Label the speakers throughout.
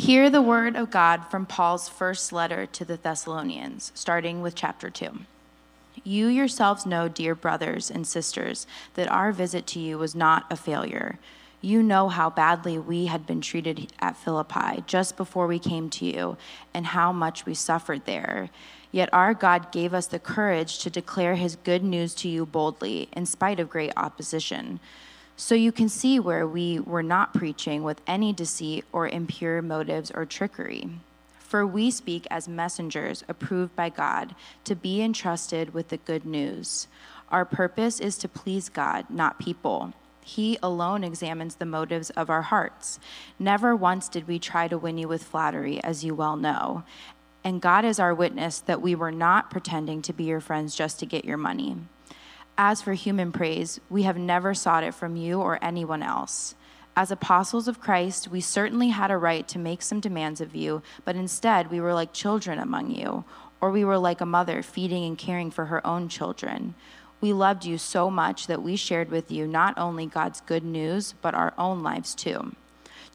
Speaker 1: Hear the word of God from Paul's first letter to the Thessalonians, starting with chapter 2. You yourselves know, dear brothers and sisters, that our visit to you was not a failure. You know how badly we had been treated at Philippi just before we came to you, and how much we suffered there. Yet our God gave us the courage to declare his good news to you boldly, in spite of great opposition. So you can see where we were not preaching with any deceit or impure motives or trickery. For we speak as messengers approved by God to be entrusted with the good news. Our purpose is to please God, not people. He alone examines the motives of our hearts. Never once did we try to win you with flattery, as you well know. And God is our witness that we were not pretending to be your friends just to get your money. As for human praise, we have never sought it from you or anyone else. As apostles of Christ, we certainly had a right to make some demands of you, but instead we were like children among you, or we were like a mother feeding and caring for her own children. We loved you so much that we shared with you not only God's good news, but our own lives too.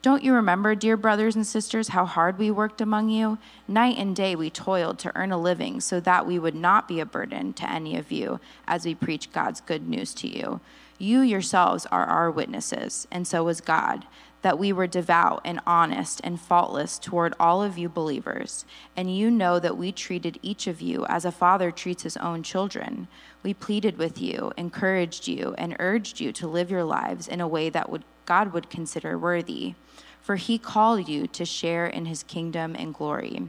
Speaker 1: Don't you remember, dear brothers and sisters, how hard we worked among you? Night and day we toiled to earn a living so that we would not be a burden to any of you as we preach God's good news to you. You yourselves are our witnesses, and so is God, that we were devout and honest and faultless toward all of you believers. And you know that we treated each of you as a father treats his own children. We pleaded with you, encouraged you, and urged you to live your lives in a way that would God would consider worthy for he called you to share in his kingdom and glory.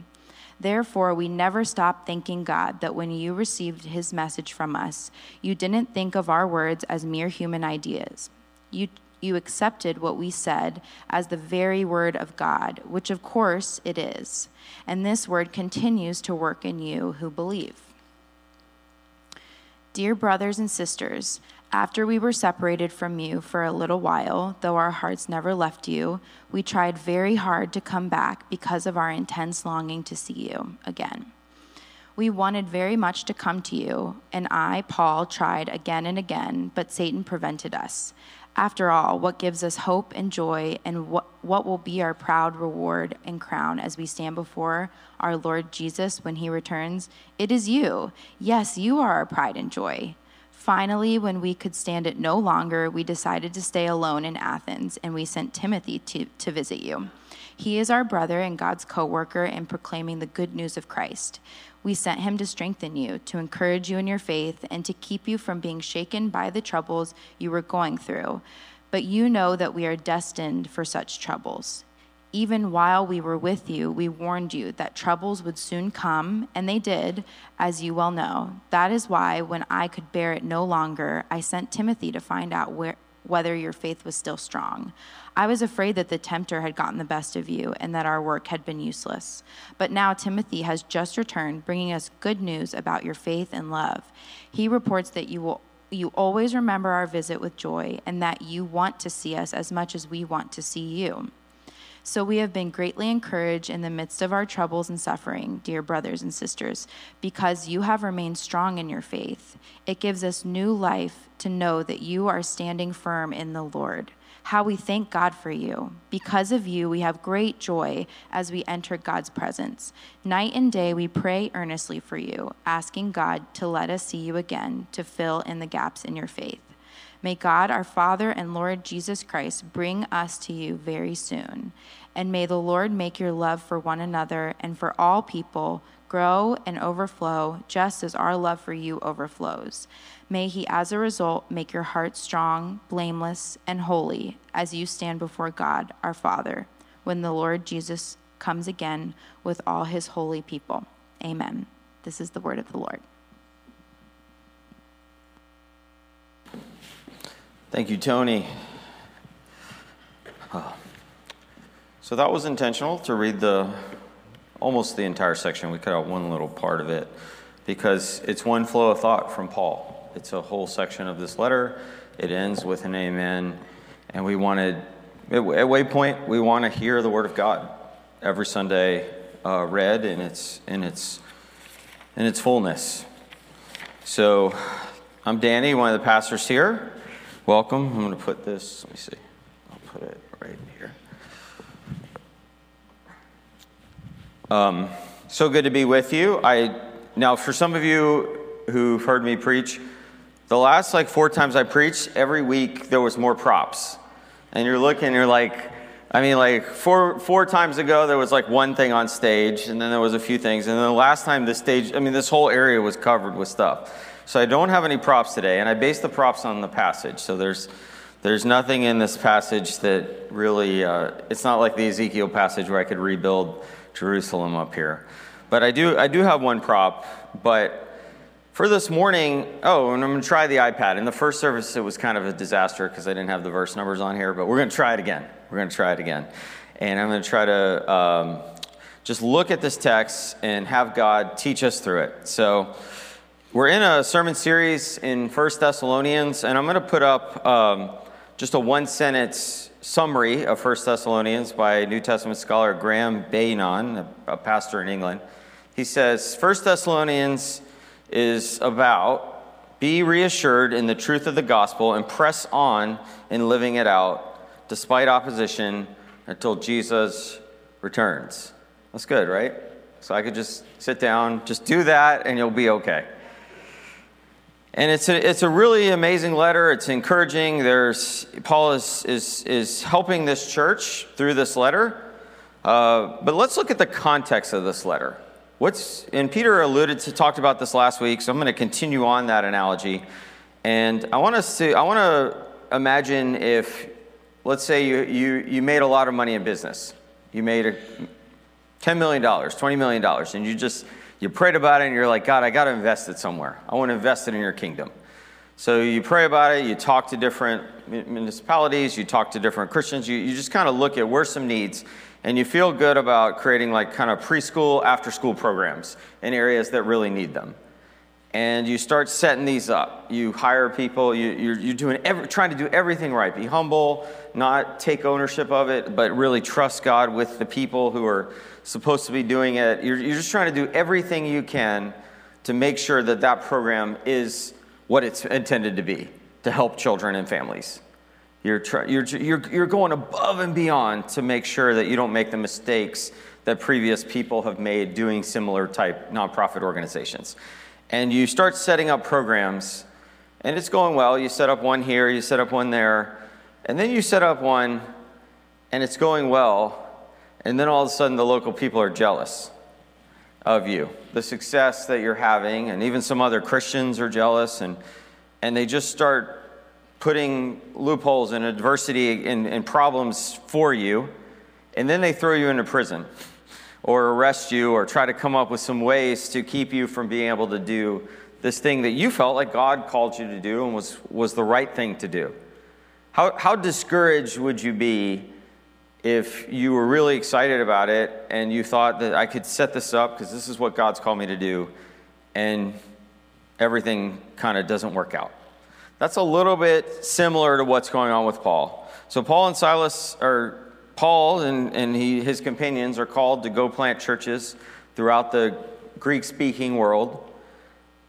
Speaker 1: Therefore, we never stop thanking God that when you received his message from us, you didn't think of our words as mere human ideas. You, you accepted what we said as the very word of God, which of course it is. And this word continues to work in you who believe. Dear brothers and sisters, after we were separated from you for a little while, though our hearts never left you, we tried very hard to come back because of our intense longing to see you again. We wanted very much to come to you, and I, Paul, tried again and again, but Satan prevented us. After all, what gives us hope and joy, and what, what will be our proud reward and crown as we stand before our Lord Jesus when he returns? It is you. Yes, you are our pride and joy. Finally, when we could stand it no longer, we decided to stay alone in Athens, and we sent Timothy to, to visit you. He is our brother and God's co worker in proclaiming the good news of Christ. We sent him to strengthen you, to encourage you in your faith, and to keep you from being shaken by the troubles you were going through. But you know that we are destined for such troubles. Even while we were with you, we warned you that troubles would soon come, and they did, as you well know. That is why, when I could bear it no longer, I sent Timothy to find out where, whether your faith was still strong. I was afraid that the tempter had gotten the best of you and that our work had been useless. But now Timothy has just returned, bringing us good news about your faith and love. He reports that you will you always remember our visit with joy and that you want to see us as much as we want to see you. So we have been greatly encouraged in the midst of our troubles and suffering, dear brothers and sisters, because you have remained strong in your faith. It gives us new life to know that you are standing firm in the Lord. How we thank God for you. Because of you, we have great joy as we enter God's presence. Night and day, we pray earnestly for you, asking God to let us see you again to fill in the gaps in your faith. May God, our Father and Lord Jesus Christ, bring us to you very soon. And may the Lord make your love for one another and for all people grow and overflow, just as our love for you overflows. May He, as a result, make your heart strong, blameless, and holy as you stand before God, our Father, when the Lord Jesus comes again with all His holy people. Amen. This is the word of the Lord.
Speaker 2: Thank you, Tony. So that was intentional to read the almost the entire section. We cut out one little part of it because it's one flow of thought from Paul. It's a whole section of this letter. It ends with an amen, and we wanted at Waypoint we want to hear the word of God every Sunday uh, read in its in its in its fullness. So I'm Danny, one of the pastors here. Welcome. I'm going to put this, let me see, I'll put it right here. Um, so good to be with you. I now for some of you who've heard me preach, the last like four times I preached, every week there was more props, and you're looking, you're like, I mean, like four four times ago there was like one thing on stage, and then there was a few things, and then the last time the stage, I mean, this whole area was covered with stuff. So I don't have any props today, and I base the props on the passage. So there's there's nothing in this passage that really, uh, it's not like the Ezekiel passage where I could rebuild Jerusalem up here. But I do, I do have one prop. But for this morning, oh, and I'm going to try the iPad. In the first service, it was kind of a disaster because I didn't have the verse numbers on here, but we're going to try it again. We're going to try it again. And I'm going to try to um, just look at this text and have God teach us through it. So, we're in a sermon series in First Thessalonians, and I'm going to put up um, just a one sentence summary of First Thessalonians by New Testament scholar Graham Beynon, a, a pastor in England. He says, First Thessalonians is about be reassured in the truth of the gospel and press on in living it out despite opposition until Jesus returns. That's good, right? So I could just sit down, just do that, and you'll be okay. And it's a, it's a really amazing letter. It's encouraging. There's, Paul is, is, is helping this church through this letter. Uh, but let's look at the context of this letter. What's, and Peter alluded to, talked about this last week, so I'm going to continue on that analogy. And I want us to, I want to imagine if, let's say you, you, you made a lot of money in business. You made a, $10 million, $20 million, and you just you prayed about it and you're like, God, I got to invest it somewhere. I want to invest it in your kingdom. So you pray about it, you talk to different municipalities, you talk to different Christians, you, you just kind of look at where some needs, and you feel good about creating like kind of preschool, after school programs in areas that really need them. And you start setting these up. You hire people, you, you're, you're doing every, trying to do everything right. Be humble, not take ownership of it, but really trust God with the people who are supposed to be doing it. You're, you're just trying to do everything you can to make sure that that program is what it's intended to be to help children and families. You're, you're, you're, you're going above and beyond to make sure that you don't make the mistakes that previous people have made doing similar type nonprofit organizations. And you start setting up programs, and it's going well. You set up one here, you set up one there, and then you set up one, and it's going well, and then all of a sudden, the local people are jealous of you, the success that you're having, and even some other Christians are jealous, and, and they just start putting loopholes and adversity and, and problems for you, and then they throw you into prison or arrest you or try to come up with some ways to keep you from being able to do this thing that you felt like God called you to do and was, was the right thing to do. How, how discouraged would you be if you were really excited about it and you thought that I could set this up because this is what God's called me to do, and everything kind of doesn't work out. That's a little bit similar to what's going on with Paul. So, Paul and Silas, or Paul and, and he, his companions, are called to go plant churches throughout the Greek speaking world.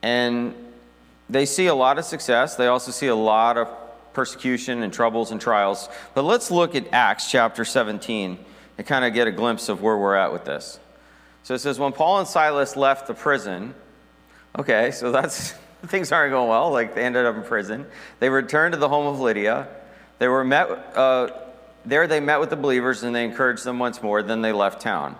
Speaker 2: And they see a lot of success. They also see a lot of persecution and troubles and trials. But let's look at Acts chapter 17 and kind of get a glimpse of where we're at with this. So it says, when Paul and Silas left the prison, okay, so that's things aren't going well. Like they ended up in prison. They returned to the home of Lydia. They were met uh, there. They met with the believers and they encouraged them once more. Then they left town.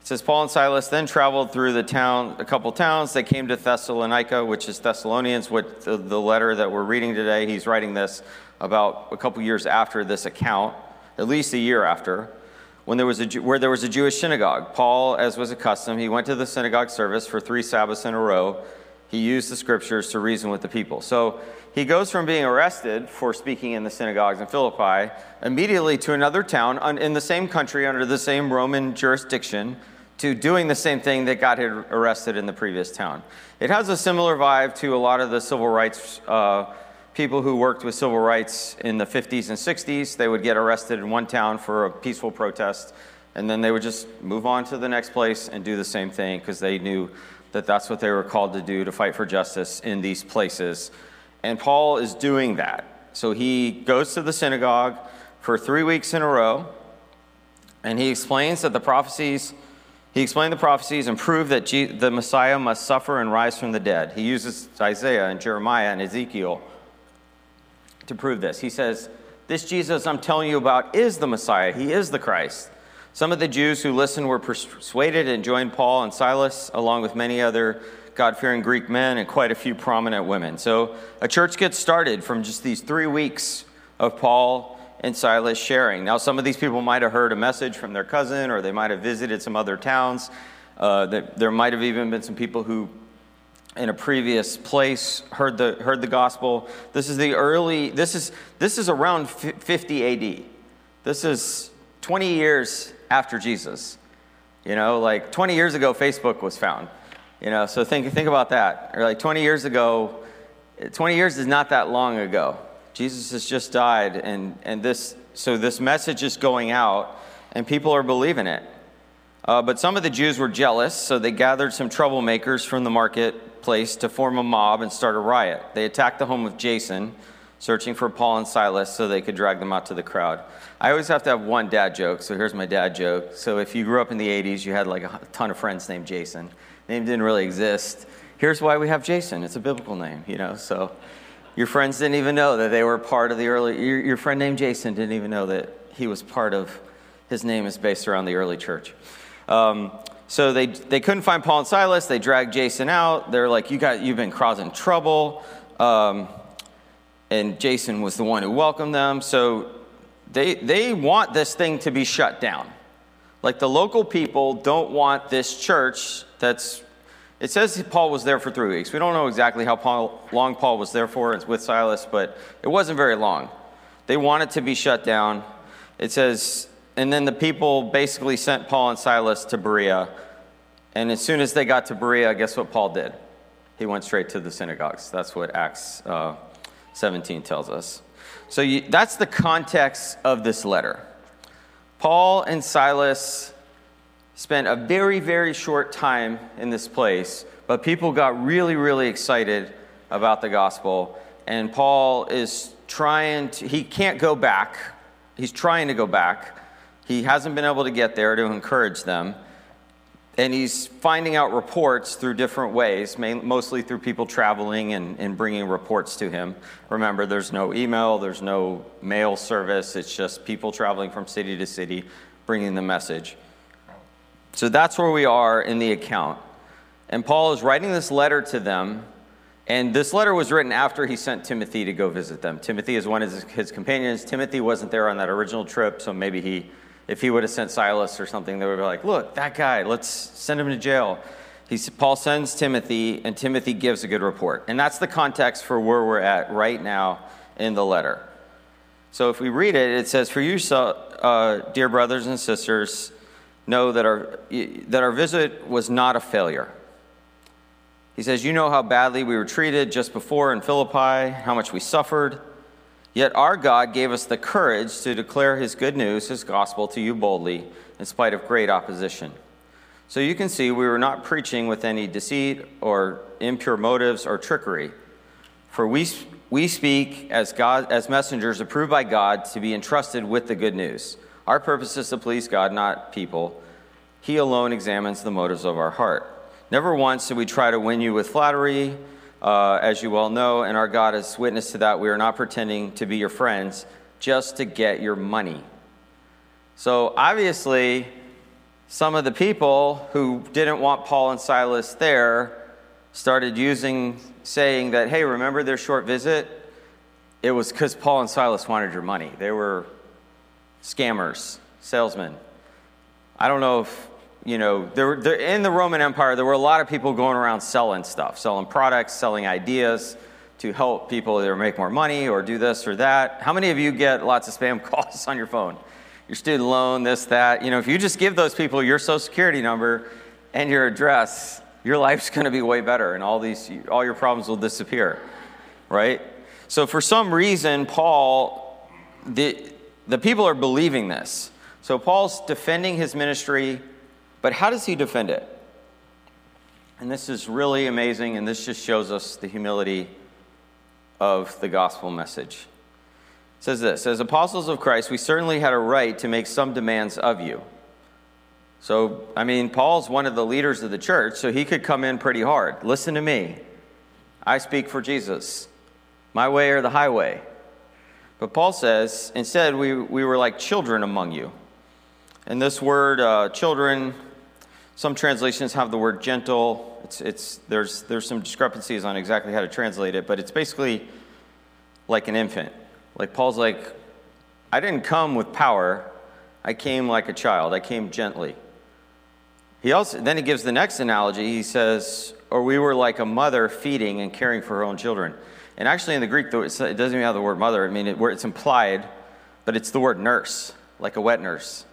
Speaker 2: It says Paul and Silas then traveled through the town, a couple towns. They came to Thessalonica, which is Thessalonians, what the, the letter that we're reading today. He's writing this about a couple years after this account, at least a year after, when there was a, where there was a Jewish synagogue. Paul, as was custom, he went to the synagogue service for three Sabbaths in a row. He used the scriptures to reason with the people. So he goes from being arrested for speaking in the synagogues in Philippi immediately to another town in the same country under the same Roman jurisdiction to doing the same thing that got him arrested in the previous town. It has a similar vibe to a lot of the civil rights uh, people who worked with civil rights in the 50s and 60s. They would get arrested in one town for a peaceful protest, and then they would just move on to the next place and do the same thing because they knew that that's what they were called to do to fight for justice in these places. And Paul is doing that. So he goes to the synagogue for three weeks in a row, and he explains that the prophecies He explained the prophecies and proved that the Messiah must suffer and rise from the dead. He uses Isaiah and Jeremiah and Ezekiel to prove this. He says, This Jesus I'm telling you about is the Messiah, he is the Christ. Some of the Jews who listened were persuaded and joined Paul and Silas, along with many other God fearing Greek men and quite a few prominent women. So a church gets started from just these three weeks of Paul and Silas sharing. Now, some of these people might have heard a message from their cousin, or they might have visited some other towns. Uh, there might have even been some people who, in a previous place, heard the heard the gospel. This is the early. This is this is around 50 A.D. This is 20 years after Jesus. You know, like 20 years ago, Facebook was found. You know, so think think about that. Or like 20 years ago, 20 years is not that long ago. Jesus has just died, and, and this, so this message is going out, and people are believing it. Uh, but some of the Jews were jealous, so they gathered some troublemakers from the marketplace to form a mob and start a riot. They attacked the home of Jason, searching for Paul and Silas so they could drag them out to the crowd. I always have to have one dad joke, so here's my dad joke. So if you grew up in the 80s, you had like a ton of friends named Jason. Name didn't really exist. Here's why we have Jason. It's a biblical name, you know. So your friends didn't even know that they were part of the early, your, your friend named Jason didn't even know that he was part of, his name is based around the early church. Um, so they, they couldn't find Paul and Silas. They dragged Jason out. They're like, you got, you've been causing trouble. Um, and Jason was the one who welcomed them. So they, they want this thing to be shut down. Like the local people don't want this church that's it says Paul was there for three weeks. We don't know exactly how Paul, long Paul was there for with Silas, but it wasn't very long. They wanted to be shut down. It says, and then the people basically sent Paul and Silas to Berea. And as soon as they got to Berea, guess what Paul did? He went straight to the synagogues. That's what Acts uh, 17 tells us. So you, that's the context of this letter. Paul and Silas spent a very, very short time in this place, but people got really, really excited about the gospel. And Paul is trying to, he can't go back. He's trying to go back. He hasn't been able to get there to encourage them. And he's finding out reports through different ways, mostly through people traveling and, and bringing reports to him. Remember, there's no email, there's no mail service, it's just people traveling from city to city bringing the message. So that's where we are in the account. And Paul is writing this letter to them. And this letter was written after he sent Timothy to go visit them. Timothy is one of his companions. Timothy wasn't there on that original trip, so maybe he, if he would have sent Silas or something, they would be like, look, that guy, let's send him to jail. He, Paul sends Timothy, and Timothy gives a good report. And that's the context for where we're at right now in the letter. So if we read it, it says, For you, uh, dear brothers and sisters, know that our, that our visit was not a failure. He says, You know how badly we were treated just before in Philippi, how much we suffered. Yet our God gave us the courage to declare his good news, his gospel, to you boldly, in spite of great opposition. So you can see we were not preaching with any deceit or impure motives or trickery. For we, we speak as, God, as messengers approved by God to be entrusted with the good news. Our purpose is to please God, not people. He alone examines the motives of our heart. Never once did we try to win you with flattery, uh, as you well know, and our God is witness to that. We are not pretending to be your friends just to get your money. So obviously, some of the people who didn't want Paul and Silas there started using, saying that, hey, remember their short visit? It was because Paul and Silas wanted your money. They were scammers, salesmen. I don't know if, you know, there, there, in the Roman Empire, there were a lot of people going around selling stuff, selling products, selling ideas to help people either make more money or do this or that. How many of you get lots of spam calls on your phone? Your student loan, this, that. You know, if you just give those people your social security number and your address, your life's going to be way better and all these all your problems will disappear. Right? So for some reason Paul the the people are believing this. So Paul's defending his ministry, but how does he defend it? And this is really amazing, and this just shows us the humility of the gospel message. It says this As apostles of Christ, we certainly had a right to make some demands of you. So, I mean, Paul's one of the leaders of the church, so he could come in pretty hard. Listen to me. I speak for Jesus, my way or the highway. But Paul says, instead, we, we were like children among you. And this word, uh, children, some translations have the word gentle. It's, it's, there's, there's some discrepancies on exactly how to translate it, but it's basically like an infant. Like Paul's like, I didn't come with power, I came like a child, I came gently. He also, then he gives the next analogy. He says, or we were like a mother feeding and caring for her own children. And actually, in the Greek, it doesn't even have the word mother. I mean, it, it's implied, but it's the word nurse, like a wet nurse.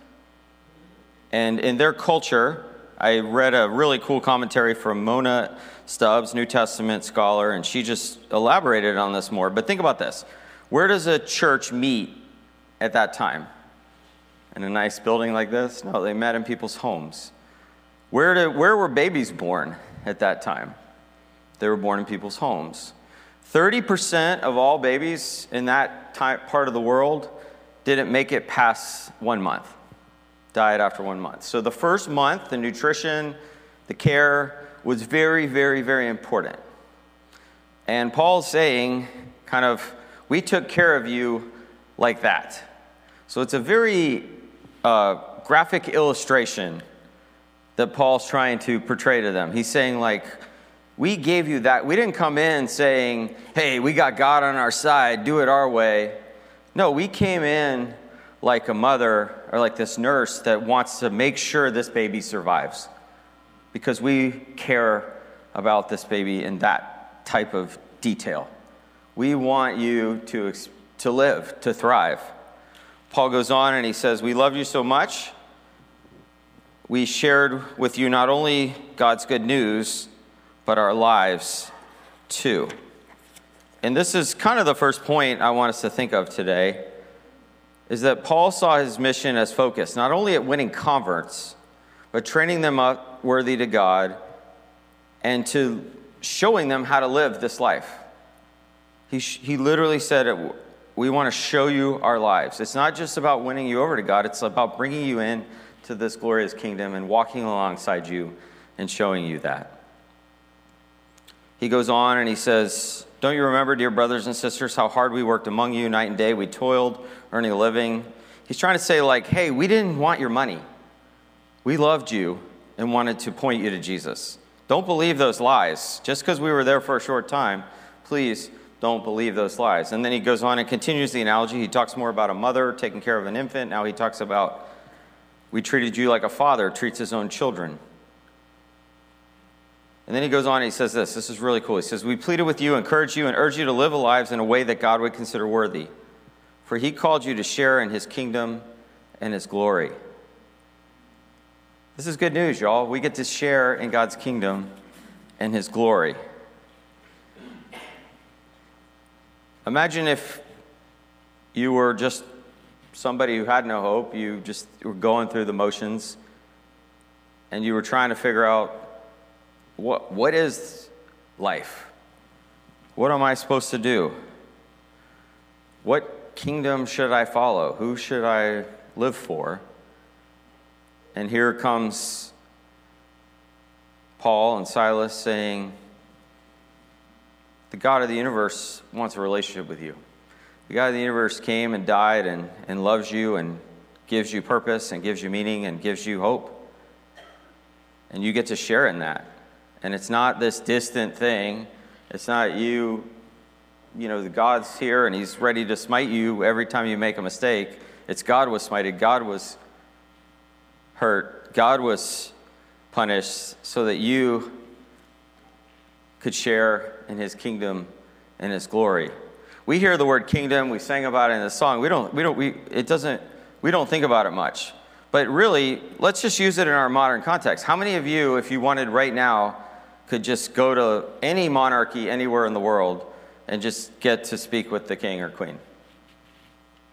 Speaker 2: And in their culture, I read a really cool commentary from Monya Stubbs, New Testament scholar, and she just elaborated on this more. But think about this where does a church meet at that time? In a nice building like this? No, they met in people's homes. Where, did, where were babies born at that time? They were born in people's homes. 30% of all babies in that type, part of the world didn't make it past one month, died after one month. So the first month, the nutrition, the care was very, very, very important. And Paul's saying, kind of, we took care of you like that. So it's a very uh, graphic illustration that Paul's trying to portray to them. He's saying, like, we gave you that. We didn't come in saying, hey, we got God on our side, do it our way. No, we came in like a mother or like this nurse that wants to make sure this baby survives because we care about this baby in that type of detail. We want you to, to live, to thrive. Paul goes on and he says, We love you so much. We shared with you not only God's good news, but our lives too. And this is kind of the first point I want us to think of today is that Paul saw his mission as focused not only at winning converts, but training them up worthy to God and to showing them how to live this life. He, he literally said, We want to show you our lives. It's not just about winning you over to God, it's about bringing you in to this glorious kingdom and walking alongside you and showing you that. He goes on and he says, Don't you remember, dear brothers and sisters, how hard we worked among you night and day? We toiled, earning a living. He's trying to say, like, hey, we didn't want your money. We loved you and wanted to point you to Jesus. Don't believe those lies. Just because we were there for a short time, please don't believe those lies. And then he goes on and continues the analogy. He talks more about a mother taking care of an infant. Now he talks about we treated you like a father treats his own children. And then he goes on and he says this. This is really cool. He says, We pleaded with you, encouraged you, and urge you to live lives in a way that God would consider worthy. For he called you to share in his kingdom and his glory. This is good news, y'all. We get to share in God's kingdom and his glory. Imagine if you were just somebody who had no hope, you just were going through the motions, and you were trying to figure out what, what is life? What am I supposed to do? What kingdom should I follow? Who should I live for? And here comes Paul and Silas saying, The God of the universe wants a relationship with you. The God of the universe came and died and, and loves you and gives you purpose and gives you meaning and gives you hope. And you get to share in that. And it's not this distant thing. It's not you, you know, the God's here and he's ready to smite you every time you make a mistake. It's God was smited, God was hurt, God was punished so that you could share in his kingdom and his glory. We hear the word kingdom, we sang about it in the song. We don't we don't we it doesn't we don't think about it much. But really, let's just use it in our modern context. How many of you if you wanted right now could just go to any monarchy anywhere in the world and just get to speak with the king or queen?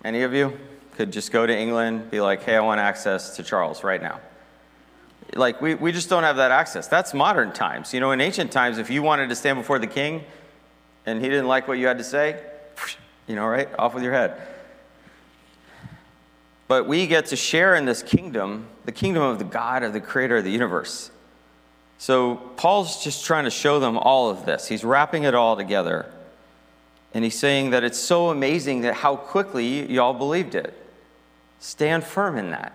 Speaker 2: Any of you could just go to England, be like, hey, I want access to Charles right now. Like, we, we just don't have that access. That's modern times. You know, in ancient times, if you wanted to stand before the king and he didn't like what you had to say, you know, right? Off with your head. But we get to share in this kingdom, the kingdom of the God, of the creator of the universe. So Paul's just trying to show them all of this. He's wrapping it all together. And he's saying that it's so amazing that how quickly y'all believed it. Stand firm in that.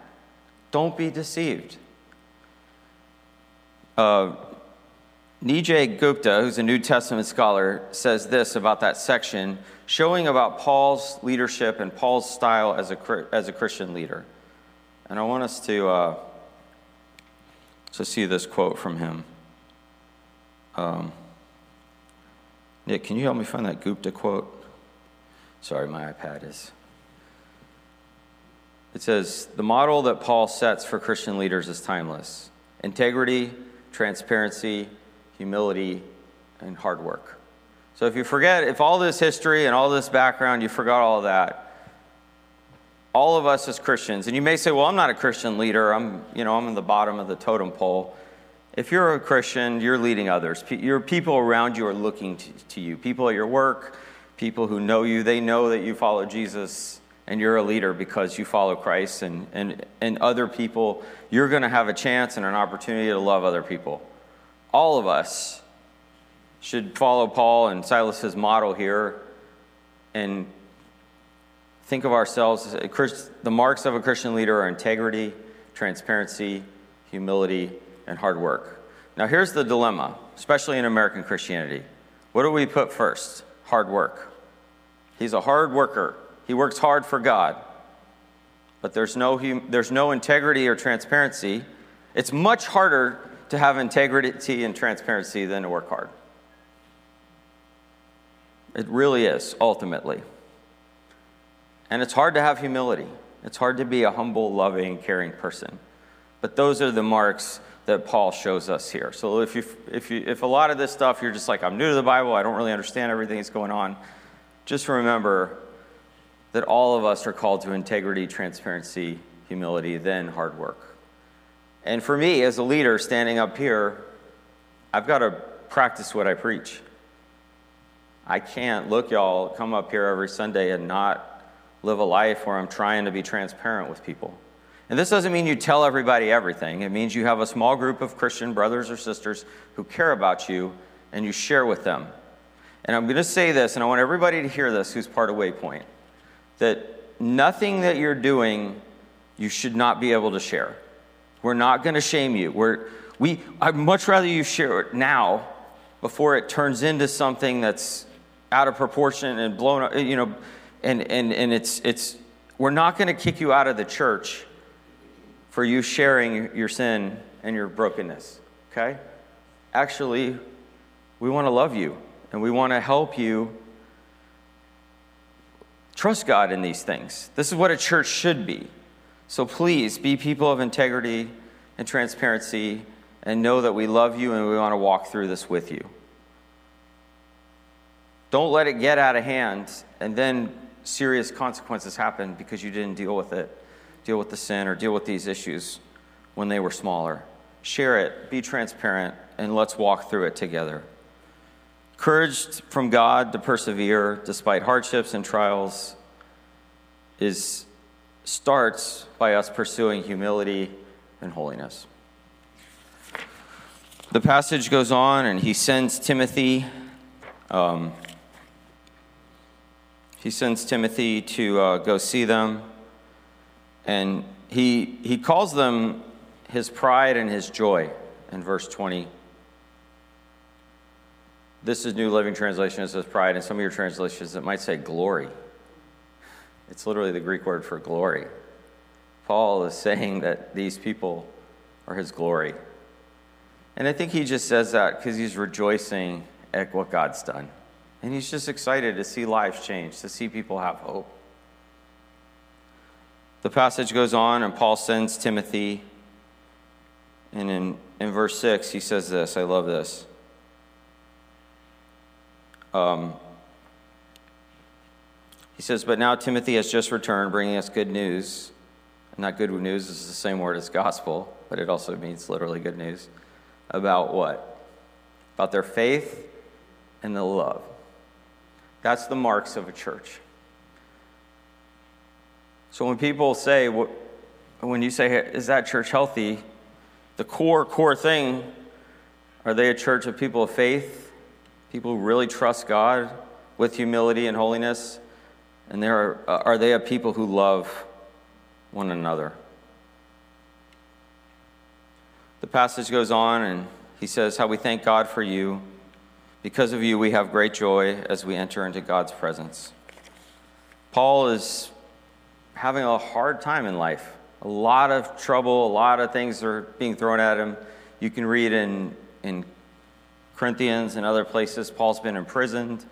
Speaker 2: Don't be deceived. Uh, Nijay Gupta, who's a New Testament scholar, says this about that section, showing about Paul's leadership and Paul's style as a, as a Christian leader. And I want us to, uh, to see this quote from him. Um, Nick, can you help me find that Gupta quote? Sorry, my iPad is. It says, The model that Paul sets for Christian leaders is timeless integrity, transparency, humility, and hard work. So if you forget, if all this history and all this background, you forgot all that, all of us as Christians, and you may say, well, I'm not a Christian leader. I'm, you know, I'm in the bottom of the totem pole. If you're a Christian, you're leading others. Your people around you are looking to, to you. People at your work, people who know you, they know that you follow Jesus and you're a leader because you follow Christ. And, and, and other people, you're going to have a chance and an opportunity to love other people all of us should follow Paul and Silas's model here and think of ourselves as the marks of a Christian leader are integrity, transparency, humility, and hard work. Now, here's the dilemma, especially in American Christianity. What do we put first? Hard work. He's a hard worker, he works hard for God. But there's no, there's no integrity or transparency. It's much harder to have integrity and transparency than to work hard. It really is, ultimately. And it's hard to have humility. It's hard to be a humble, loving, caring person. But those are the marks that Paul shows us here. So if, you, if, you, if a lot of this stuff you're just like, I'm new to the Bible, I don't really understand everything that's going on, just remember that all of us are called to integrity, transparency, humility, then hard work. And for me, as a leader standing up here, I've got to practice what I preach. I can't, look, y'all, come up here every Sunday and not live a life where I'm trying to be transparent with people. And this doesn't mean you tell everybody everything. It means you have a small group of Christian brothers or sisters who care about you and you share with them. And I'm going to say this, and I want everybody to hear this who's part of Waypoint that nothing that you're doing you should not be able to share. We're not going to shame you. We're, we, I'd much rather you share it now before it turns into something that's out of proportion and blown up, you know, and, and, and it's, it's, we're not going to kick you out of the church for you sharing your sin and your brokenness, okay? Actually, we want to love you and we want to help you trust God in these things. This is what a church should be. So please be people of integrity and transparency and know that we love you and we want to walk through this with you. Don't let it get out of hand and then serious consequences happen because you didn't deal with it, deal with the sin, or deal with these issues when they were smaller. Share it, be transparent, and let's walk through it together. Courage from God to persevere despite hardships and trials is starts by us pursuing humility and holiness. The passage goes on, and he sends Timothy. Um, he sends Timothy to uh, go see them, and he, he calls them his pride and his joy in verse 20. This is New Living Translation. It says pride. In some of your translations, it might say glory. It's literally the Greek word for glory. Paul is saying that these people are his glory. And I think he just says that because he's rejoicing at what God's done. And he's just excited to see lives change, to see people have hope. The passage goes on, and Paul sends Timothy. And in, in verse 6, he says this I love this. Um, he says, But now Timothy has just returned, bringing us good news. And that good news is the same word as gospel, but it also means literally good news. About what? About their faith and the love. That's the marks of a church. So when people say, when you say, is that church healthy? The core, core thing, are they a church of people of faith? People who really trust God with humility and holiness? And there are, uh, are they a people who love one another? The passage goes on and he says, How we thank God for you. Because of you, we have great joy as we enter into God's presence. Paul is having a hard time in life. A lot of trouble, a lot of things are being thrown at him. You can read in, in Corinthians and other places, Paul's been imprisoned,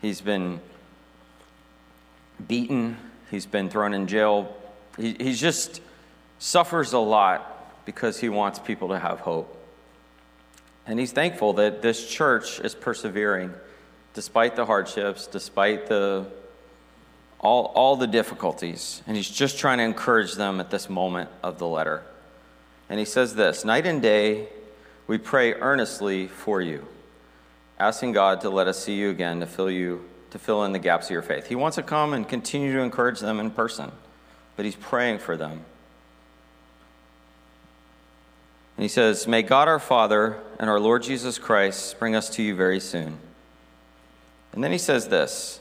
Speaker 2: he's been beaten, he's been thrown in jail. He he's just suffers a lot because he wants people to have hope. And he's thankful that this church is persevering despite the hardships, despite the all, all the difficulties. And he's just trying to encourage them at this moment of the letter. And he says this Night and day, we pray earnestly for you, asking God to let us see you again to fill you to fill in the gaps of your faith. He wants to come and continue to encourage them in person, but he's praying for them. And he says, May God our Father and our Lord Jesus Christ bring us to you very soon. And then he says this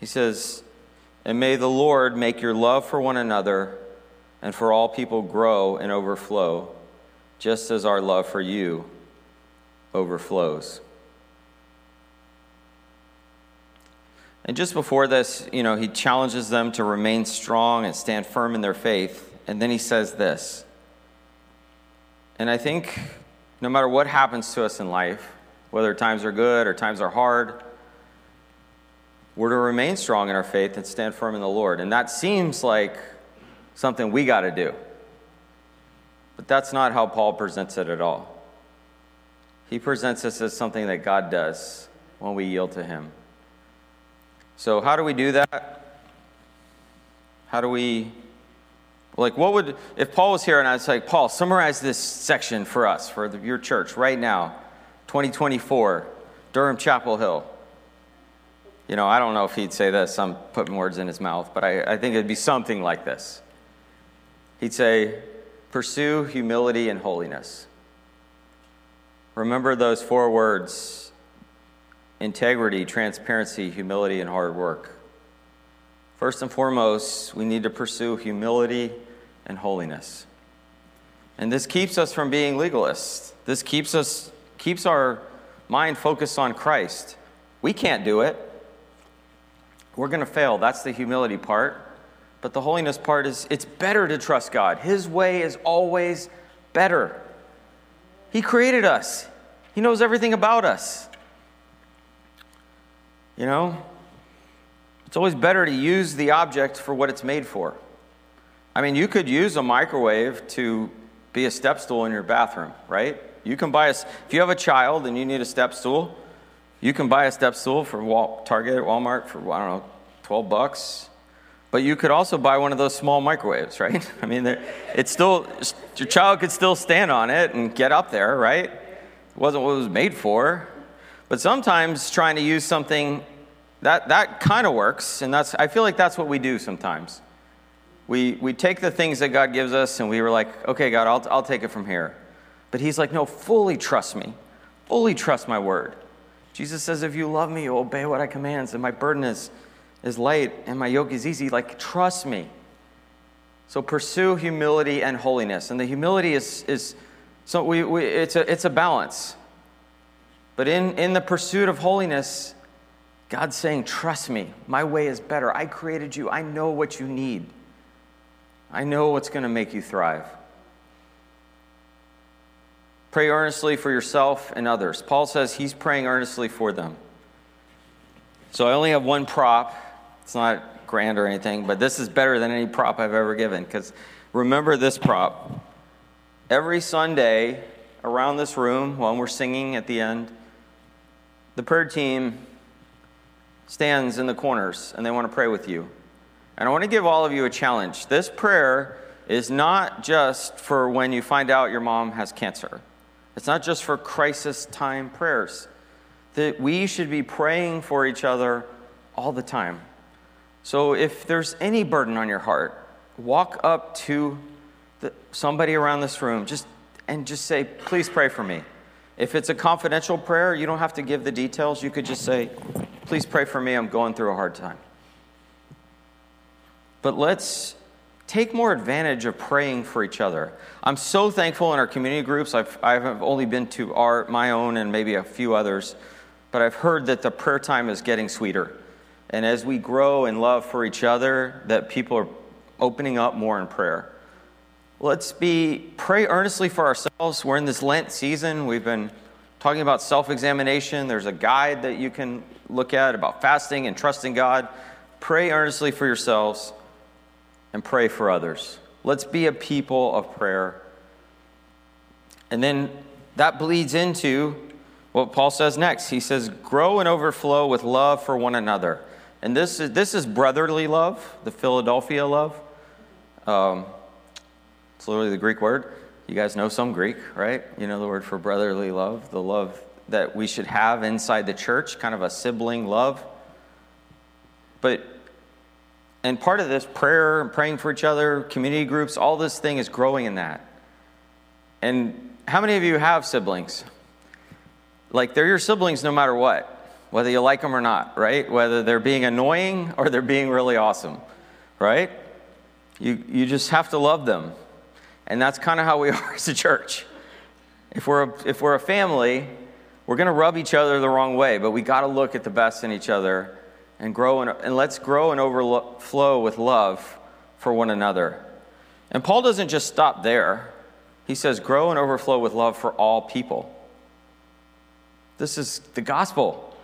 Speaker 2: He says, And may the Lord make your love for one another and for all people grow and overflow, just as our love for you overflows. And just before this, you know, he challenges them to remain strong and stand firm in their faith. And then he says this. And I think no matter what happens to us in life, whether times are good or times are hard, we're to remain strong in our faith and stand firm in the Lord. And that seems like something we got to do. But that's not how Paul presents it at all. He presents this as something that God does when we yield to Him. So, how do we do that? How do we, like, what would, if Paul was here and I was like, Paul, summarize this section for us, for the, your church right now, 2024, Durham Chapel Hill. You know, I don't know if he'd say this, I'm putting words in his mouth, but I, I think it'd be something like this. He'd say, pursue humility and holiness. Remember those four words integrity, transparency, humility, and hard work. First and foremost, we need to pursue humility and holiness. And this keeps us from being legalists. This keeps us keeps our mind focused on Christ. We can't do it. We're going to fail. That's the humility part. But the holiness part is it's better to trust God. His way is always better. He created us. He knows everything about us. You know, it's always better to use the object for what it's made for. I mean, you could use a microwave to be a step stool in your bathroom, right? You can buy a, if you have a child and you need a step stool, you can buy a step stool for Wal, Target, Walmart for, I don't know, 12 bucks. But you could also buy one of those small microwaves, right? I mean, it's still, your child could still stand on it and get up there, right? It wasn't what it was made for. But sometimes trying to use something that, that kind of works, and that's, I feel like that's what we do sometimes. We, we take the things that God gives us and we were like, okay, God, I'll, I'll take it from here. But He's like, no, fully trust me, fully trust my word. Jesus says, if you love me, you obey what I command, and my burden is, is light and my yoke is easy. Like, trust me. So pursue humility and holiness. And the humility is, is so we, we, it's, a, it's a balance. But in, in the pursuit of holiness, God's saying, Trust me, my way is better. I created you, I know what you need, I know what's going to make you thrive. Pray earnestly for yourself and others. Paul says he's praying earnestly for them. So I only have one prop. It's not grand or anything, but this is better than any prop I've ever given because remember this prop. Every Sunday around this room, when we're singing at the end, the prayer team stands in the corners and they want to pray with you. And I want to give all of you a challenge. This prayer is not just for when you find out your mom has cancer, it's not just for crisis time prayers. That we should be praying for each other all the time. So if there's any burden on your heart, walk up to the, somebody around this room just, and just say, please pray for me. If it's a confidential prayer, you don't have to give the details. You could just say, please pray for me. I'm going through a hard time. But let's take more advantage of praying for each other. I'm so thankful in our community groups. I've, I've only been to our, my own and maybe a few others, but I've heard that the prayer time is getting sweeter. And as we grow in love for each other, that people are opening up more in prayer. Let's be pray earnestly for ourselves. We're in this Lent season. We've been talking about self-examination. There's a guide that you can look at about fasting and trusting God. Pray earnestly for yourselves and pray for others. Let's be a people of prayer. And then that bleeds into what Paul says next. He says, Grow and overflow with love for one another. And this is, this is brotherly love, the Philadelphia love. Um, it's literally the Greek word. You guys know some Greek, right? You know the word for brotherly love, the love that we should have inside the church, kind of a sibling love. But, and part of this prayer, and praying for each other, community groups, all this thing is growing in that. And how many of you have siblings? Like they're your siblings no matter what, whether you like them or not, right? Whether they're being annoying or they're being really awesome, right? You, you just have to love them. And that's kind of how we are as a church. If we're a, if we're a family, we're going to rub each other the wrong way, but we got to look at the best in each other and grow and, and let's grow and overflow with love for one another. And Paul doesn't just stop there. He says, grow and overflow with love for all people. This is the gospel.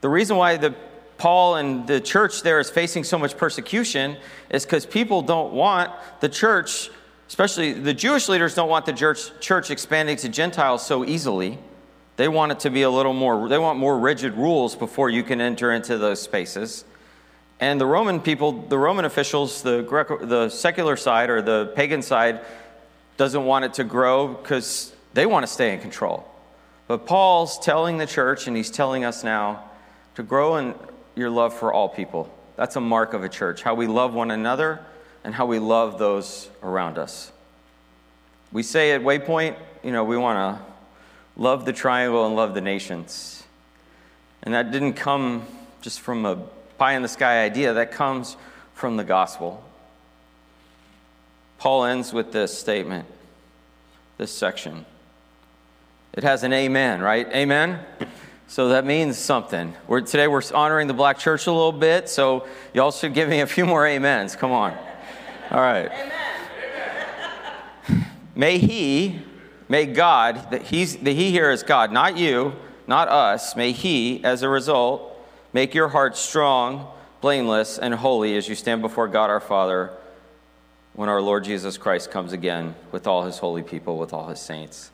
Speaker 2: The reason why the Paul and the church there is facing so much persecution is because people don't want the church especially the Jewish leaders don't want the church, church expanding to Gentiles so easily. They want it to be a little more, they want more rigid rules before you can enter into those spaces. And the Roman people, the Roman officials, the, Greco, the secular side or the pagan side, doesn't want it to grow because they want to stay in control. But Paul's telling the church, and he's telling us now, to grow in your love for all people. That's a mark of a church, how we love one another and how we love those around us. We say at Waypoint, you know, we want to love the triangle and love the nations. And that didn't come just from a pie in the sky idea, that comes from the gospel. Paul ends with this statement, this section. It has an amen, right? Amen? So that means something. We're, today we're honoring the black church a little bit, so y'all should give me a few more amens. Come on. All right. Amen. May He, may God, that He's the He here is God, not you, not us. May He, as a result, make your heart strong, blameless, and holy as you stand before God our Father when our Lord Jesus Christ comes again with all His holy people, with all His saints.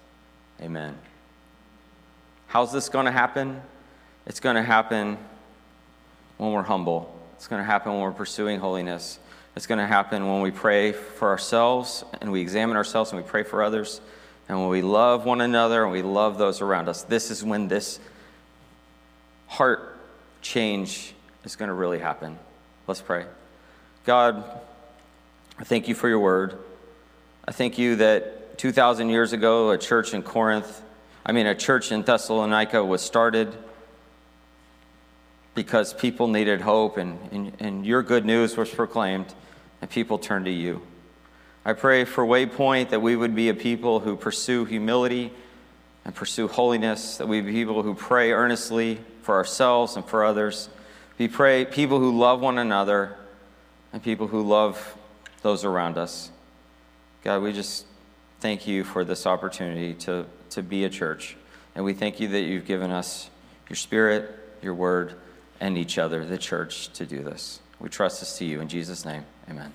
Speaker 2: Amen. How's this going to happen? It's going to happen when we're humble. It's going to happen when we're pursuing holiness. It's going to happen when we pray for ourselves and we examine ourselves and we pray for others. And when we love one another and we love those around us, this is when this heart change is going to really happen. Let's pray. God, I thank you for your word. I thank you that 2,000 years ago, a church in Corinth, I mean, a church in Thessalonica was started because people needed hope and, and, and your good news was proclaimed and people turned to you. I pray for Waypoint that we would be a people who pursue humility and pursue holiness, that we be people who pray earnestly for ourselves and for others. We pray people who love one another and people who love those around us. God, we just thank you for this opportunity to, to be a church. And we thank you that you've given us your spirit, your word, and each other, the church, to do this. We trust this to you. In Jesus' name, amen.